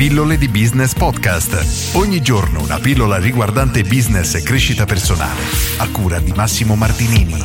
Pillole di Business Podcast. Ogni giorno una pillola riguardante business e crescita personale. A cura di Massimo Martinini.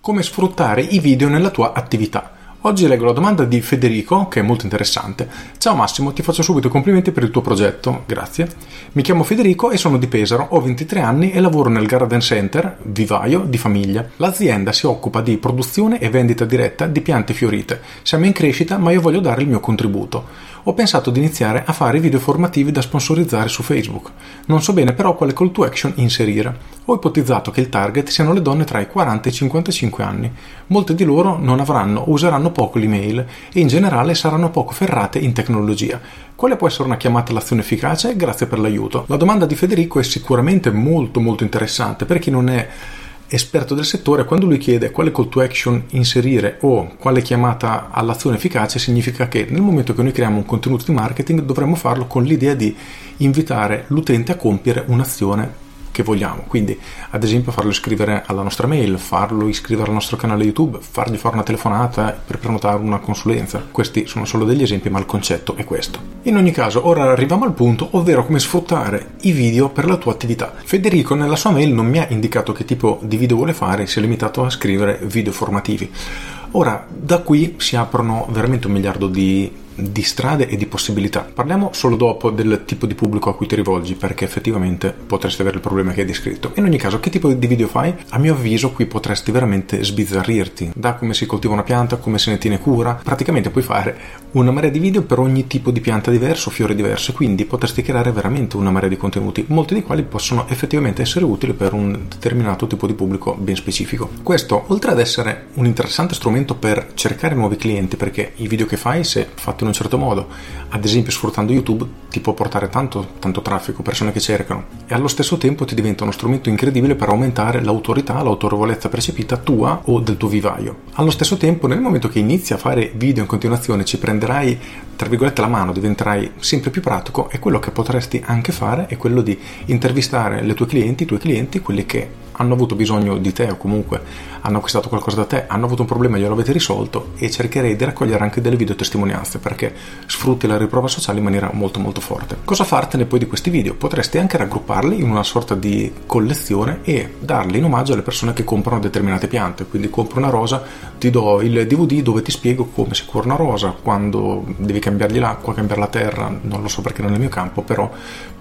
Come sfruttare i video nella tua attività. Oggi leggo la domanda di Federico, che è molto interessante. Ciao Massimo, ti faccio subito i complimenti per il tuo progetto, grazie. Mi chiamo Federico e sono di Pesaro, ho 23 anni e lavoro nel Garden Center, vivaio, di famiglia. L'azienda si occupa di produzione e vendita diretta di piante fiorite. Siamo in crescita, ma io voglio dare il mio contributo. Ho pensato di iniziare a fare video formativi da sponsorizzare su Facebook. Non so bene però quale call to action inserire. Ho ipotizzato che il target siano le donne tra i 40 e i 55 anni. Molte di loro non avranno o useranno poco l'email e in generale saranno poco ferrate in tecnologia. Quale può essere una chiamata all'azione efficace? Grazie per l'aiuto. La domanda di Federico è sicuramente molto molto interessante per chi non è esperto del settore, quando lui chiede quale call to action inserire o quale chiamata all'azione efficace, significa che nel momento che noi creiamo un contenuto di marketing dovremmo farlo con l'idea di invitare l'utente a compiere un'azione che vogliamo. Quindi, ad esempio, farlo iscrivere alla nostra mail, farlo iscrivere al nostro canale YouTube, fargli fare una telefonata per prenotare una consulenza. Questi sono solo degli esempi, ma il concetto è questo. In ogni caso, ora arriviamo al punto, ovvero come sfruttare i video per la tua attività. Federico nella sua mail non mi ha indicato che tipo di video vuole fare, si è limitato a scrivere video formativi. Ora, da qui si aprono veramente un miliardo di di strade e di possibilità. Parliamo solo dopo del tipo di pubblico a cui ti rivolgi, perché effettivamente potresti avere il problema che hai descritto. In ogni caso, che tipo di video fai? A mio avviso, qui potresti veramente sbizzarrirti da come si coltiva una pianta, come se ne tiene cura. Praticamente puoi fare una marea di video per ogni tipo di pianta diverso, fiore diverso, quindi potresti creare veramente una marea di contenuti, molti dei quali possono effettivamente essere utili per un determinato tipo di pubblico ben specifico. Questo, oltre ad essere un interessante strumento per cercare nuovi clienti, perché i video che fai, se fatti in un certo modo, ad esempio sfruttando YouTube, ti può portare tanto, tanto traffico, persone che cercano, e allo stesso tempo ti diventa uno strumento incredibile per aumentare l'autorità, l'autorevolezza percepita tua o del tuo vivaio. Allo stesso tempo, nel momento che inizi a fare video in continuazione, ci prenderai, tra virgolette, la mano, diventerai sempre più pratico e quello che potresti anche fare è quello di intervistare le tue clienti, i tuoi clienti, quelli che hanno avuto bisogno di te o comunque hanno acquistato qualcosa da te, hanno avuto un problema e glielo avete risolto e cercherei di raccogliere anche delle video testimonianze perché sfrutti la riprova sociale in maniera molto molto forte. Cosa fartene poi di questi video? Potresti anche raggrupparli in una sorta di collezione e darli in omaggio alle persone che comprano determinate piante, quindi compro una rosa, ti do il DVD dove ti spiego come si cura una rosa, quando devi cambiargli l'acqua, cambiare la terra, non lo so perché non è il mio campo, però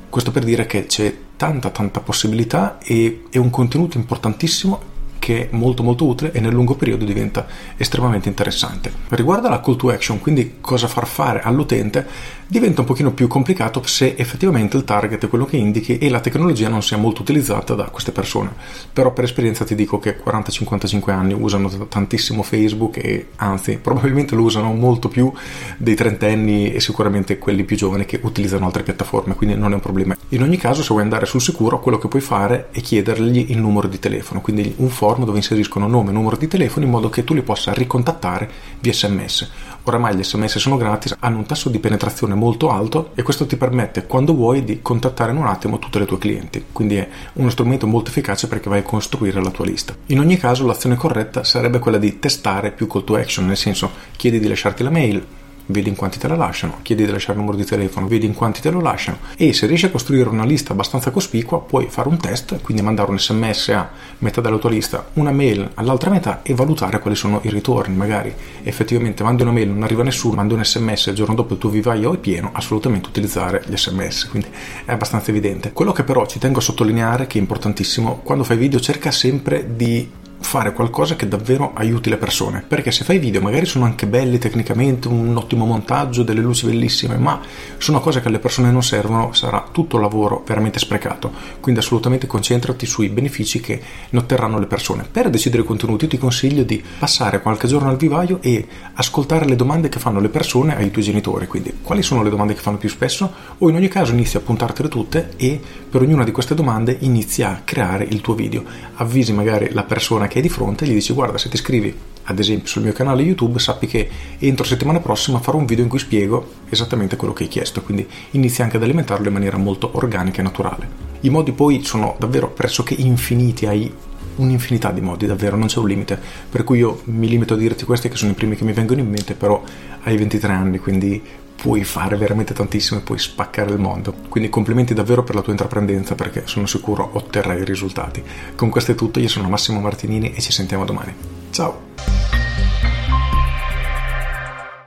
questo per dire che c'è tanta tanta possibilità e è un contenuto importantissimo che è molto molto utile e nel lungo periodo diventa estremamente interessante. Riguardo alla call to action, quindi cosa far fare all'utente, diventa un pochino più complicato se effettivamente il target è quello che indichi e la tecnologia non sia molto utilizzata da queste persone. Però per esperienza ti dico che 40-55 anni usano tantissimo Facebook e anzi probabilmente lo usano molto più dei trentenni e sicuramente quelli più giovani che utilizzano altre piattaforme, quindi non è un problema. In ogni caso se vuoi andare sul sicuro quello che puoi fare è chiedergli il numero di telefono, quindi un forum form dove inseriscono nome numero di telefono in modo che tu li possa ricontattare via sms. Oramai gli sms sono gratis, hanno un tasso di penetrazione molto alto e questo ti permette quando vuoi di contattare in un attimo tutte le tue clienti. Quindi è uno strumento molto efficace perché vai a costruire la tua lista. In ogni caso l'azione corretta sarebbe quella di testare più call to action, nel senso chiedi di lasciarti la mail, vedi in quanti te la lasciano, chiedi di lasciare il numero di telefono, vedi in quanti te lo lasciano. E se riesci a costruire una lista abbastanza cospicua puoi fare un test, quindi mandare un sms a metà della tua lista, una mail all'altra metà e valutare quali sono i ritorni, magari effettivamente mandi una mail, non arriva nessuno, mandi un sms il giorno dopo il tuo vivaio è pieno, assolutamente utilizzare gli sms, quindi è abbastanza evidente. Quello che però ci tengo a sottolineare che è importantissimo, quando fai video cerca sempre di fare qualcosa che davvero aiuti le persone. Perché se fai video magari sono anche belli tecnicamente, un ottimo montaggio, delle luci bellissime, ma sono cose che alle persone non servono, sarà tutto lavoro veramente sprecato. Quindi assolutamente concentrati sui benefici che ne otterranno le persone. Per decidere i contenuti ti consiglio di passare qualche giorno al vivaio e ascoltare le domande che fanno le persone ai tuoi genitori. Quindi quali sono le domande che fanno più spesso? O in ogni caso inizi a puntartele tutte e per ognuna di queste domande inizi a creare il tuo video. Avvisi magari la persona che hai di fronte e gli dici guarda se ti iscrivi ad esempio sul mio canale YouTube sappi che entro settimana prossima farò un video in cui spiego esattamente quello che hai chiesto. Quindi inizi anche ad alimentarlo in maniera molto organica e naturale. I modi poi sono davvero pressoché infiniti hai un'infinità di modi davvero non c'è un limite. Per cui io mi limito a dirti questi che sono i primi che mi vengono in mente però hai 23 anni quindi puoi fare veramente tantissimo e puoi spaccare il mondo. Quindi complimenti davvero per la tua intraprendenza perché sono sicuro otterrai risultati. Con questo è tutto, io sono Massimo Martinini e ci sentiamo domani. Ciao!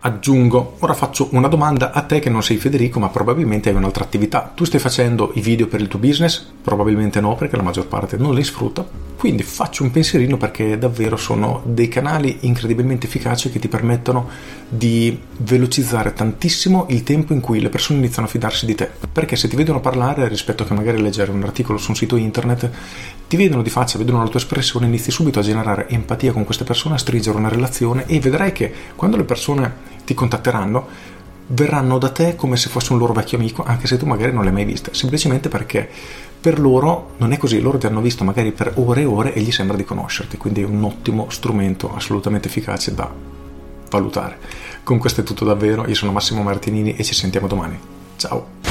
Aggiungo, ora faccio una domanda a te che non sei Federico ma probabilmente hai un'altra attività. Tu stai facendo i video per il tuo business? Probabilmente no perché la maggior parte non li sfrutta. Quindi faccio un pensierino perché davvero sono dei canali incredibilmente efficaci che ti permettono di velocizzare tantissimo il tempo in cui le persone iniziano a fidarsi di te. Perché se ti vedono parlare rispetto che magari leggere un articolo su un sito internet, ti vedono di faccia, vedono la tua espressione, inizi subito a generare empatia con queste persone, a stringere una relazione e vedrai che quando le persone ti contatteranno, verranno da te come se fosse un loro vecchio amico, anche se tu magari non le hai mai viste, semplicemente perché per loro non è così, loro ti hanno visto magari per ore e ore e gli sembra di conoscerti, quindi è un ottimo strumento assolutamente efficace da valutare. Con questo è tutto davvero, io sono Massimo Martinini e ci sentiamo domani. Ciao!